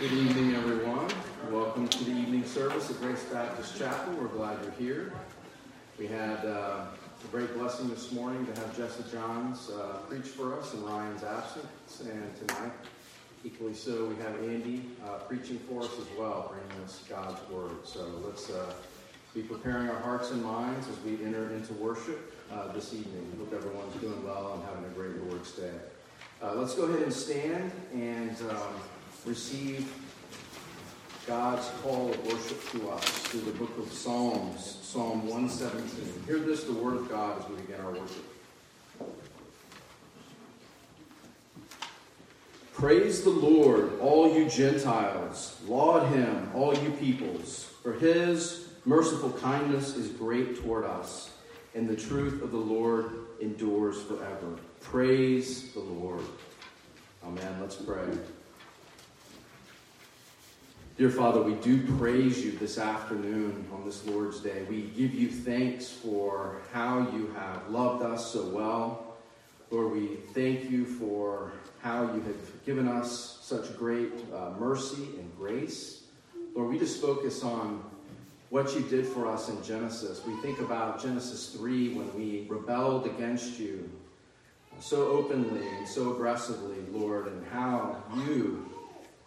Good evening, everyone. Welcome to the evening service at Grace Baptist Chapel. We're glad you're here. We had uh, a great blessing this morning to have Jesse Johns uh, preach for us in Ryan's absence, and tonight, equally so, we have Andy uh, preaching for us as well, bringing us God's Word. So let's uh, be preparing our hearts and minds as we enter into worship uh, this evening. Hope everyone's doing well and having a great Lord's Day. Uh, let's go ahead and stand and um, receive God's call of worship to us through the book of Psalms, Psalm 117. Hear this, the word of God, as we begin our worship. Praise the Lord, all you Gentiles. Laud him, all you peoples. For his merciful kindness is great toward us, and the truth of the Lord endures forever. Praise the Lord. Amen. Let's pray. Dear Father, we do praise you this afternoon on this Lord's Day. We give you thanks for how you have loved us so well. Lord, we thank you for how you have given us such great uh, mercy and grace. Lord, we just focus on what you did for us in Genesis. We think about Genesis 3 when we rebelled against you so openly and so aggressively, Lord, and how you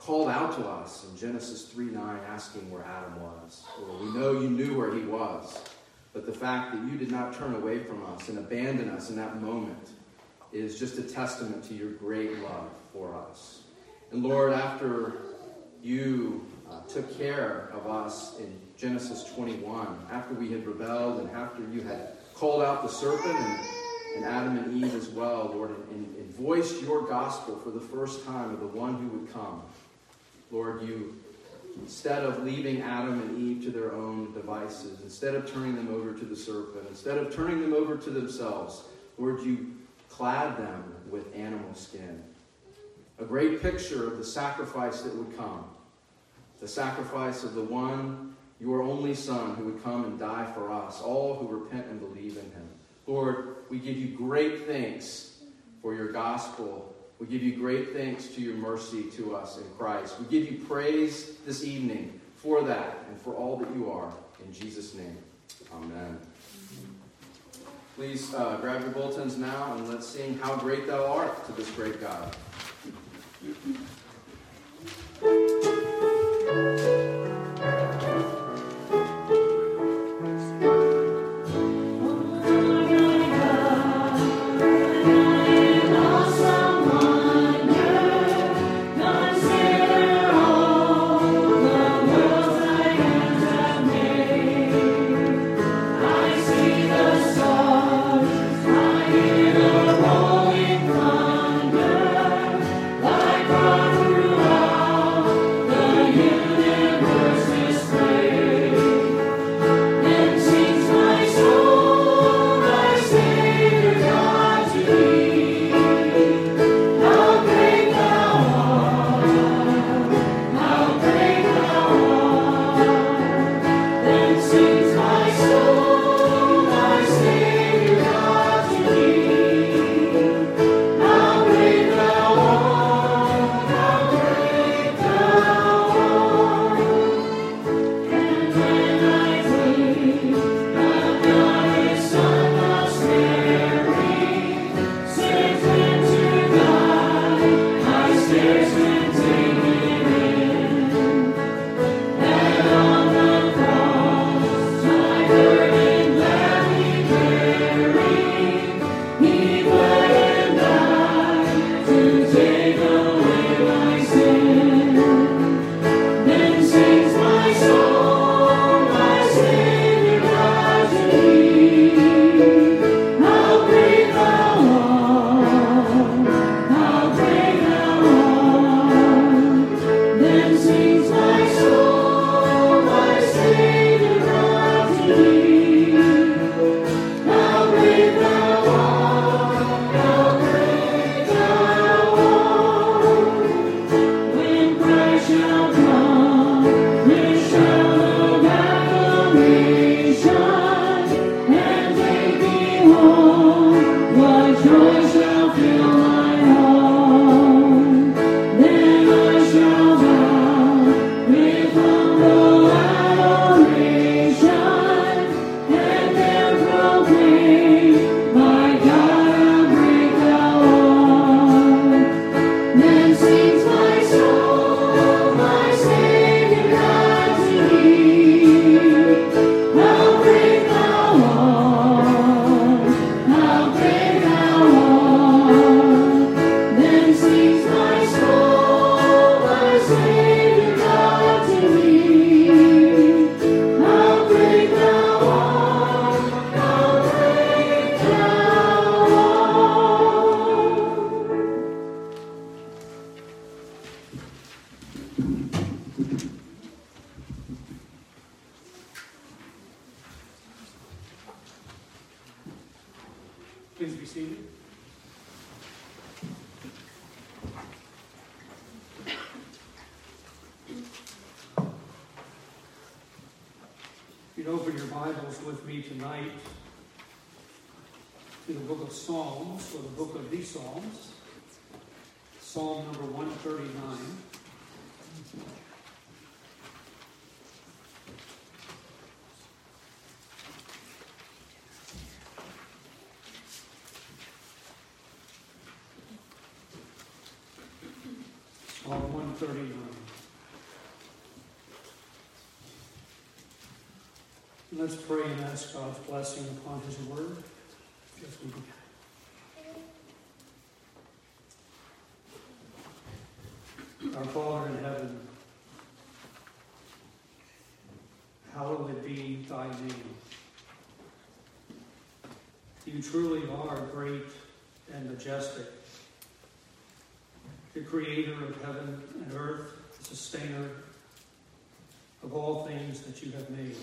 called out to us in Genesis 3 9, asking where Adam was. Well, we know you knew where he was, but the fact that you did not turn away from us and abandon us in that moment is just a testament to your great love for us. And Lord, after you uh, took care of us in Genesis 21, after we had rebelled and after you had called out the serpent and, and Adam and Eve as well, Lord, and, and voiced your gospel for the first time of the one who would come. Lord, you, instead of leaving Adam and Eve to their own devices, instead of turning them over to the serpent, instead of turning them over to themselves, Lord, you clad them with animal skin. A great picture of the sacrifice that would come. The sacrifice of the one, your only Son, who would come and die for us, all who repent and believe in him. Lord, we give you great thanks for your gospel we give you great thanks to your mercy to us in Christ. We give you praise this evening for that and for all that you are. In Jesus' name, amen. Please uh, grab your bulletins now and let's sing How Great Thou Art to this great God. Open your Bibles with me tonight to the book of Psalms, or the book of the Psalms, Psalm number 139. Psalm 139. Let's pray and ask God's blessing upon His word we. Our Father in heaven, hallowed be thy name. You truly are great and majestic, the creator of heaven and earth, the sustainer of all things that you have made.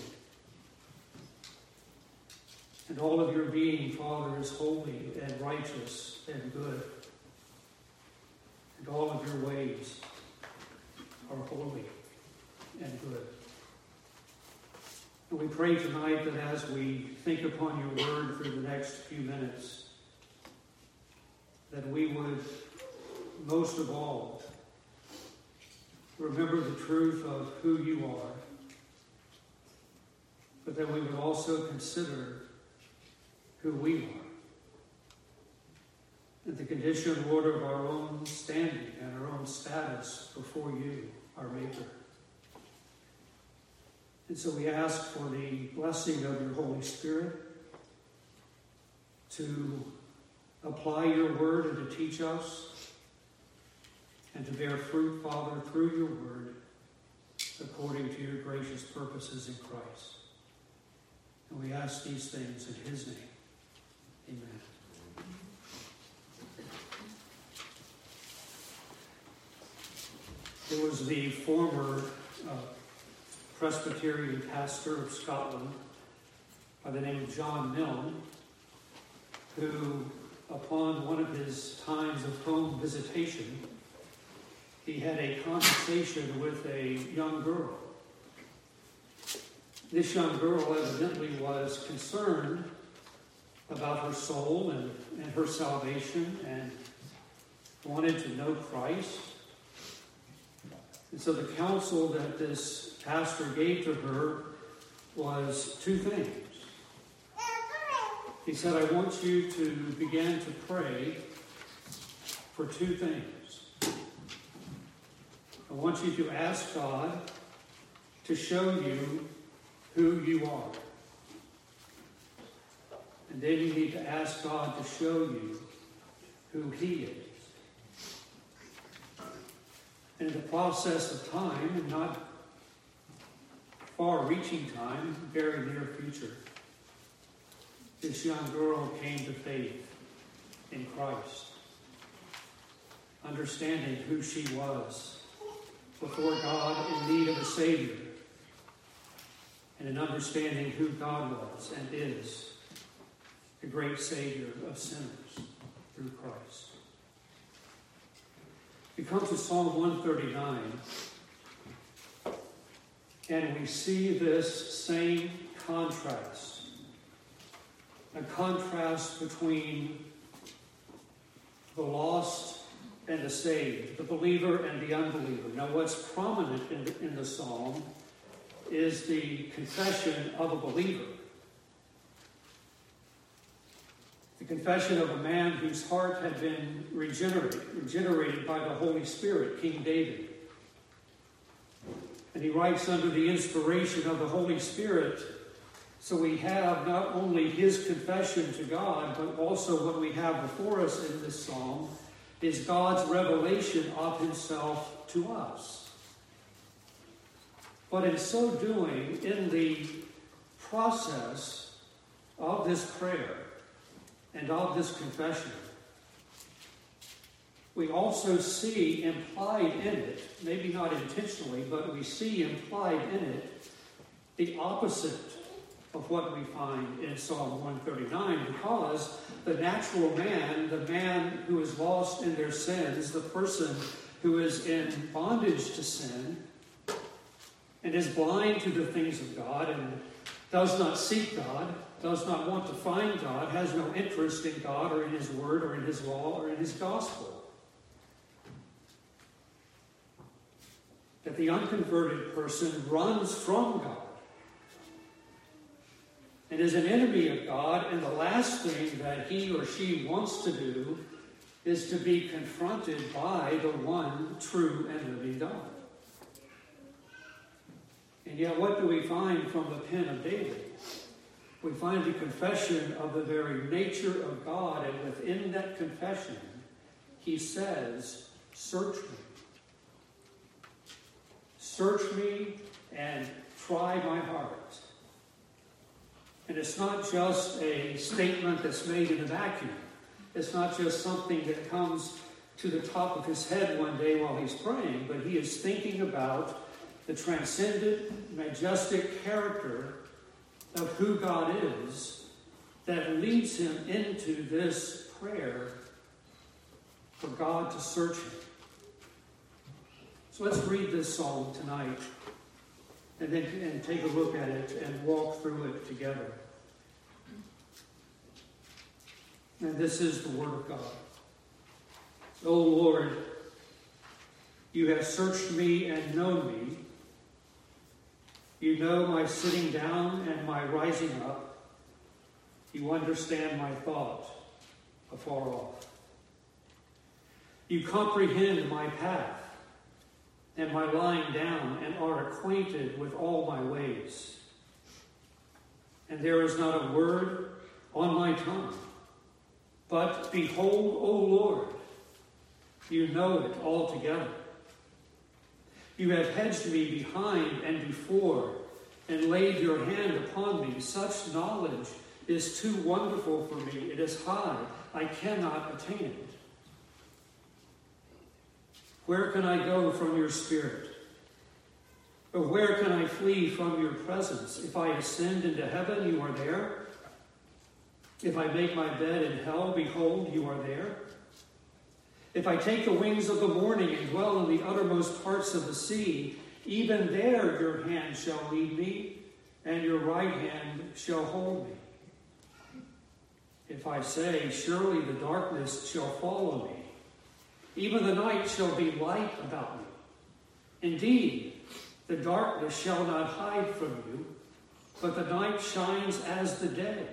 And all of your being, Father, is holy and righteous and good. And all of your ways are holy and good. And we pray tonight that as we think upon your word for the next few minutes, that we would most of all remember the truth of who you are, but that we would also consider who we are and the condition, Lord, of our own standing and our own status before you, our Maker. And so we ask for the blessing of your Holy Spirit to apply your word and to teach us and to bear fruit, Father, through your word according to your gracious purposes in Christ. And we ask these things in his name. Amen. It was the former uh, Presbyterian pastor of Scotland by the name of John Milne who, upon one of his times of home visitation, he had a conversation with a young girl. This young girl evidently was concerned about her soul and, and her salvation and wanted to know Christ. And so the counsel that this pastor gave to her was two things. He said, I want you to begin to pray for two things. I want you to ask God to show you who you are. And then you need to ask God to show you who He is. And in the process of time, and not far reaching time, very near future, this young girl came to faith in Christ, understanding who she was before God in need of a Savior, and an understanding who God was and is the great Savior of sinners through Christ. We come to Psalm 139, and we see this same contrast a contrast between the lost and the saved, the believer and the unbeliever. Now, what's prominent in the, in the psalm is the confession of a believer. The confession of a man whose heart had been regenerated, regenerated by the Holy Spirit, King David. And he writes under the inspiration of the Holy Spirit. So we have not only his confession to God, but also what we have before us in this psalm is God's revelation of himself to us. But in so doing, in the process of this prayer, and of this confession, we also see implied in it, maybe not intentionally, but we see implied in it the opposite of what we find in Psalm 139 because the natural man, the man who is lost in their sins, the person who is in bondage to sin and is blind to the things of God and does not seek God, does not want to find God, has no interest in God or in His Word or in His law or in His gospel. That the unconverted person runs from God and is an enemy of God, and the last thing that he or she wants to do is to be confronted by the one true and living God. And yet, what do we find from the pen of David? We find the confession of the very nature of God, and within that confession, he says, Search me. Search me and try my heart. And it's not just a statement that's made in a vacuum. It's not just something that comes to the top of his head one day while he's praying, but he is thinking about the transcendent, majestic character of who God is that leads him into this prayer for God to search him. So let's read this psalm tonight and then and take a look at it and walk through it together. And this is the Word of God. O Lord, you have searched me and known me. You know my sitting down and my rising up. You understand my thought afar off. You comprehend my path and my lying down, and are acquainted with all my ways. And there is not a word on my tongue. But behold, O Lord, you know it altogether. You have hedged me behind and before, and laid your hand upon me. Such knowledge is too wonderful for me. It is high. I cannot attain it. Where can I go from your spirit? Or where can I flee from your presence? If I ascend into heaven, you are there. If I make my bed in hell, behold, you are there. If I take the wings of the morning and dwell in the uttermost parts of the sea, even there your hand shall lead me, and your right hand shall hold me. If I say, Surely the darkness shall follow me, even the night shall be light about me. Indeed, the darkness shall not hide from you, but the night shines as the day.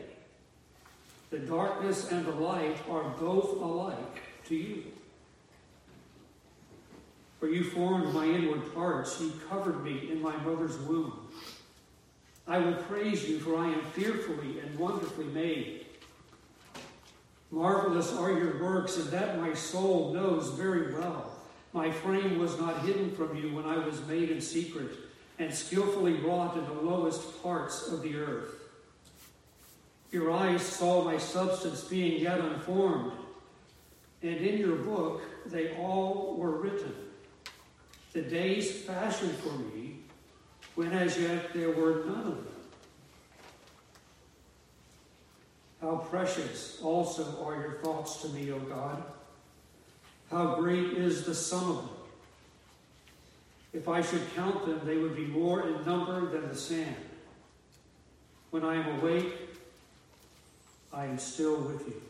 The darkness and the light are both alike to you. For you formed my inward parts, you covered me in my mother's womb. I will praise you, for I am fearfully and wonderfully made. Marvelous are your works, and that my soul knows very well. My frame was not hidden from you when I was made in secret and skillfully wrought in the lowest parts of the earth. Your eyes saw my substance being yet unformed, and in your book they all were written. The days fashioned for me, when as yet there were none of them. How precious also are your thoughts to me, O God. How great is the sum of them. If I should count them, they would be more in number than the sand. When I am awake, I am still with you.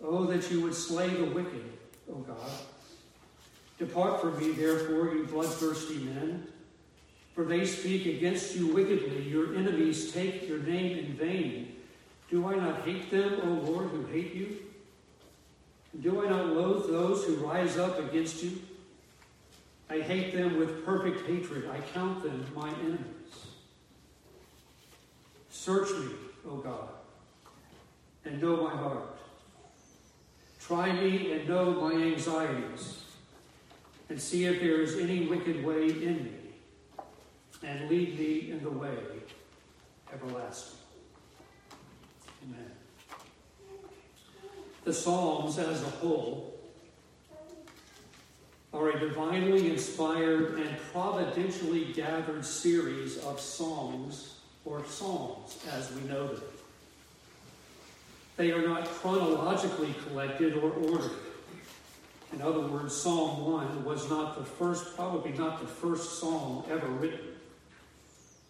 Oh, that you would slay the wicked, O God. Depart from me, therefore, you bloodthirsty men. For they speak against you wickedly. Your enemies take your name in vain. Do I not hate them, O Lord, who hate you? Do I not loathe those who rise up against you? I hate them with perfect hatred. I count them my enemies. Search me, O God, and know my heart. Try me and know my anxieties, and see if there is any wicked way in me and lead me in the way everlasting. Amen. The Psalms as a whole are a divinely inspired and providentially gathered series of songs or psalms as we know them. They are not chronologically collected or ordered. In other words, Psalm 1 was not the first, probably not the first psalm ever written.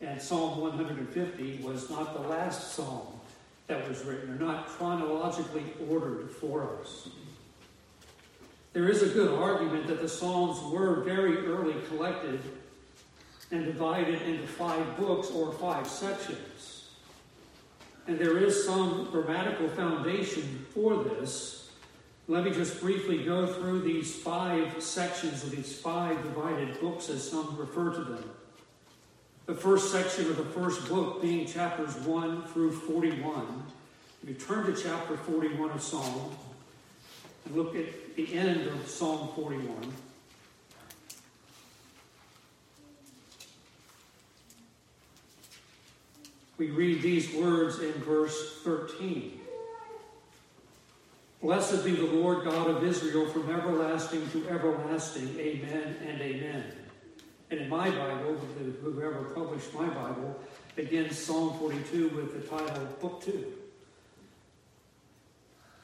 And Psalm 150 was not the last psalm that was written. They're not chronologically ordered for us. There is a good argument that the Psalms were very early collected and divided into five books or five sections. And there is some grammatical foundation for this. Let me just briefly go through these five sections of these five divided books as some refer to them. The first section of the first book being chapters 1 through 41. If you turn to chapter 41 of Psalm and look at the end of Psalm 41. We read these words in verse 13. Blessed be the Lord God of Israel from everlasting to everlasting. Amen and amen. And in my Bible, whoever published my Bible, begins Psalm 42 with the title Book 2.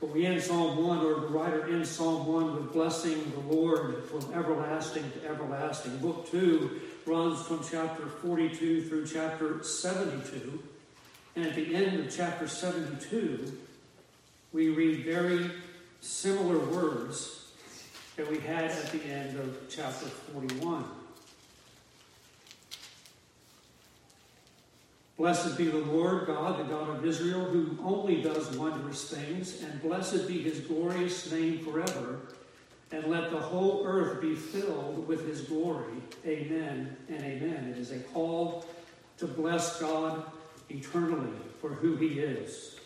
But we end Psalm 1, or the writer ends Psalm 1 with blessing the Lord from everlasting to everlasting. Book 2 runs from chapter 42 through chapter 72. And at the end of chapter 72, we read very similar words that we had at the end of chapter 41. Blessed be the Lord God, the God of Israel, who only does wondrous things, and blessed be his glorious name forever. And let the whole earth be filled with his glory. Amen and amen. It is a call to bless God eternally for who he is.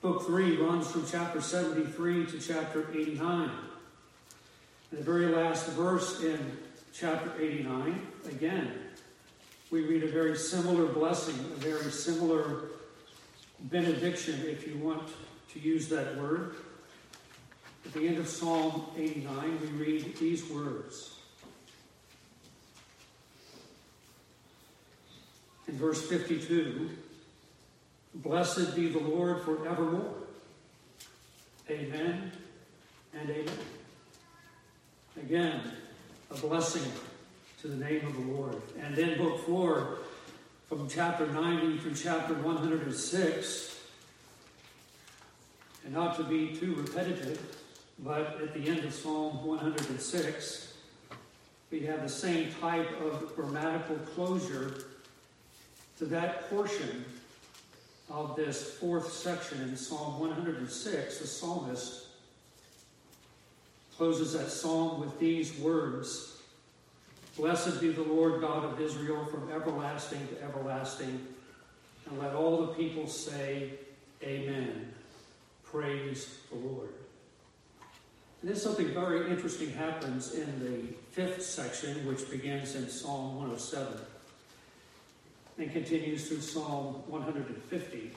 Book 3 runs from chapter 73 to chapter 89. And the very last verse in chapter 89, again, we read a very similar blessing, a very similar benediction, if you want to use that word. At the end of Psalm 89, we read these words. In verse 52, Blessed be the Lord forevermore. Amen and amen. Again, a blessing to the name of the Lord. And then book four, from chapter 90 through chapter 106, and not to be too repetitive, but at the end of Psalm 106, we have the same type of grammatical closure to that portion of this fourth section in Psalm 106. The psalmist closes that psalm with these words Blessed be the Lord God of Israel from everlasting to everlasting. And let all the people say, Amen. Praise the Lord. And then something very interesting happens in the fifth section, which begins in Psalm 107 and continues through Psalm 150.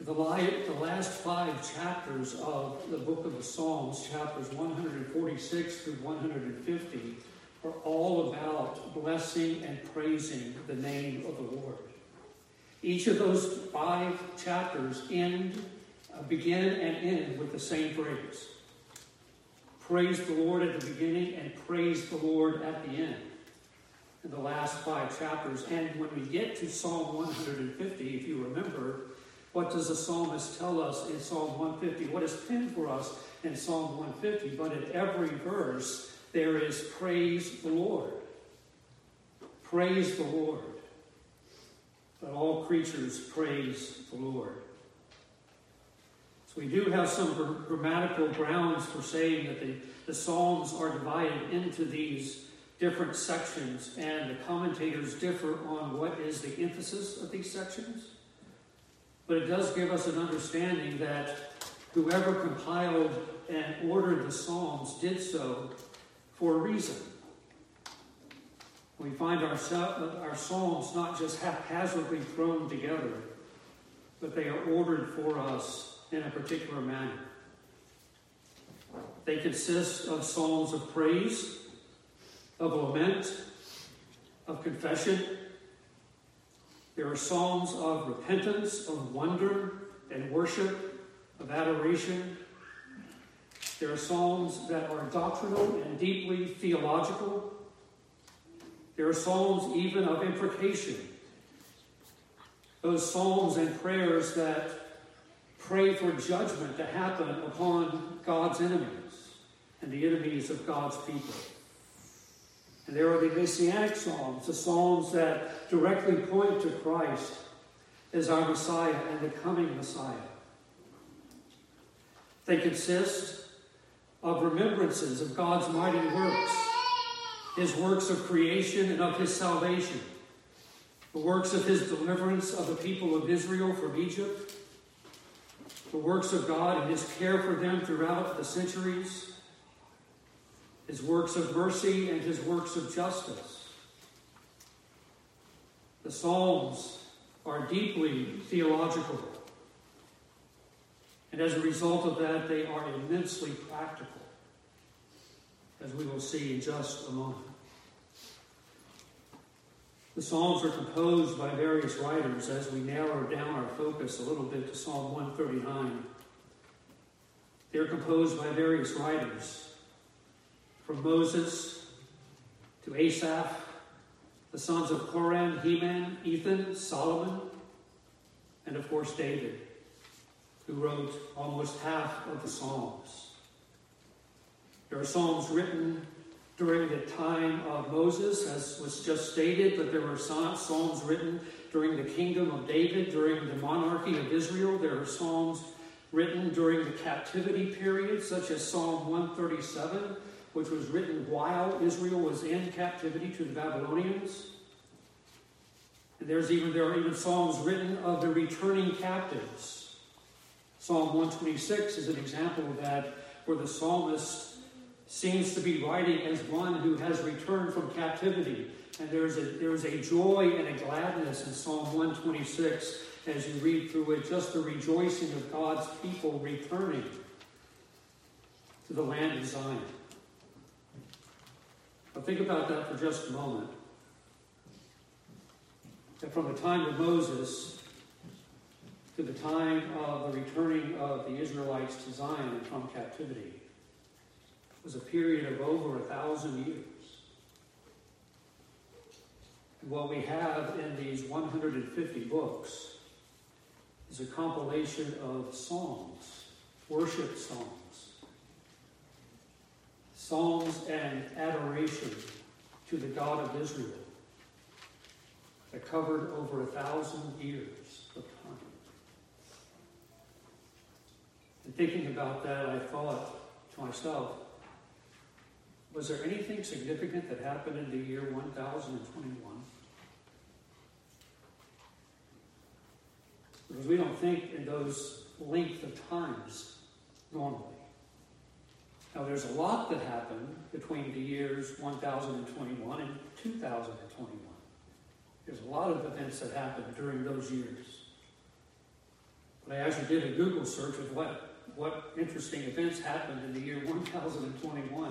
The, last five chapters of the book of the Psalms, chapters 146 through 150, are all about blessing and praising the name of the Lord. Each of those five chapters end, uh, begin and end with the same phrase. Praise the Lord at the beginning and praise the Lord at the end. In the last five chapters. And when we get to Psalm 150, if you remember, what does the psalmist tell us in Psalm 150? What is penned for us in Psalm 150? But in every verse, there is praise the Lord. Praise the Lord. But all creatures praise the Lord. So we do have some grammatical grounds for saying that the, the Psalms are divided into these different sections, and the commentators differ on what is the emphasis of these sections. But it does give us an understanding that whoever compiled and ordered the Psalms did so for a reason. We find our, our Psalms not just haphazardly thrown together, but they are ordered for us in a particular manner. They consist of Psalms of praise, of lament, of confession. There are songs of repentance, of wonder and worship, of adoration. There are psalms that are doctrinal and deeply theological. There are psalms even of imprecation. Those psalms and prayers that pray for judgment to happen upon God's enemies and the enemies of God's people. And there are the Messianic Psalms, the Psalms that directly point to Christ as our Messiah and the coming Messiah. They consist of remembrances of God's mighty works, His works of creation and of His salvation, the works of His deliverance of the people of Israel from Egypt, the works of God and His care for them throughout the centuries his works of mercy and his works of justice. The Psalms are deeply theological. And as a result of that, they are immensely practical, as we will see in just a moment. The Psalms are composed by various writers as we narrow down our focus a little bit to Psalm 139. They're composed by various writers from Moses to Asaph, the sons of Korah, Heman, Ethan, Solomon, and of course David, who wrote almost half of the Psalms. There are Psalms written during the time of Moses, as was just stated, but there were Psalms written during the kingdom of David, during the monarchy of Israel. There are Psalms written during the captivity period, such as Psalm 137, which was written while Israel was in captivity to the Babylonians. And there's even there are even psalms written of the returning captives. Psalm 126 is an example of that, where the psalmist seems to be writing as one who has returned from captivity. And there's a, there's a joy and a gladness in Psalm 126 as you read through it, just the rejoicing of God's people returning to the land of Zion. Think about that for just a moment. That from the time of Moses to the time of the returning of the Israelites to Zion from captivity was a period of over a thousand years. And what we have in these 150 books is a compilation of songs, worship songs songs and adoration to the God of Israel that covered over a thousand years of time. And thinking about that, I thought to myself, was there anything significant that happened in the year 1021? Because we don't think in those length of times normally. Now, there's a lot that happened between the years 1021 and 2021. There's a lot of events that happened during those years. But I actually did a Google search of what, what interesting events happened in the year 1021.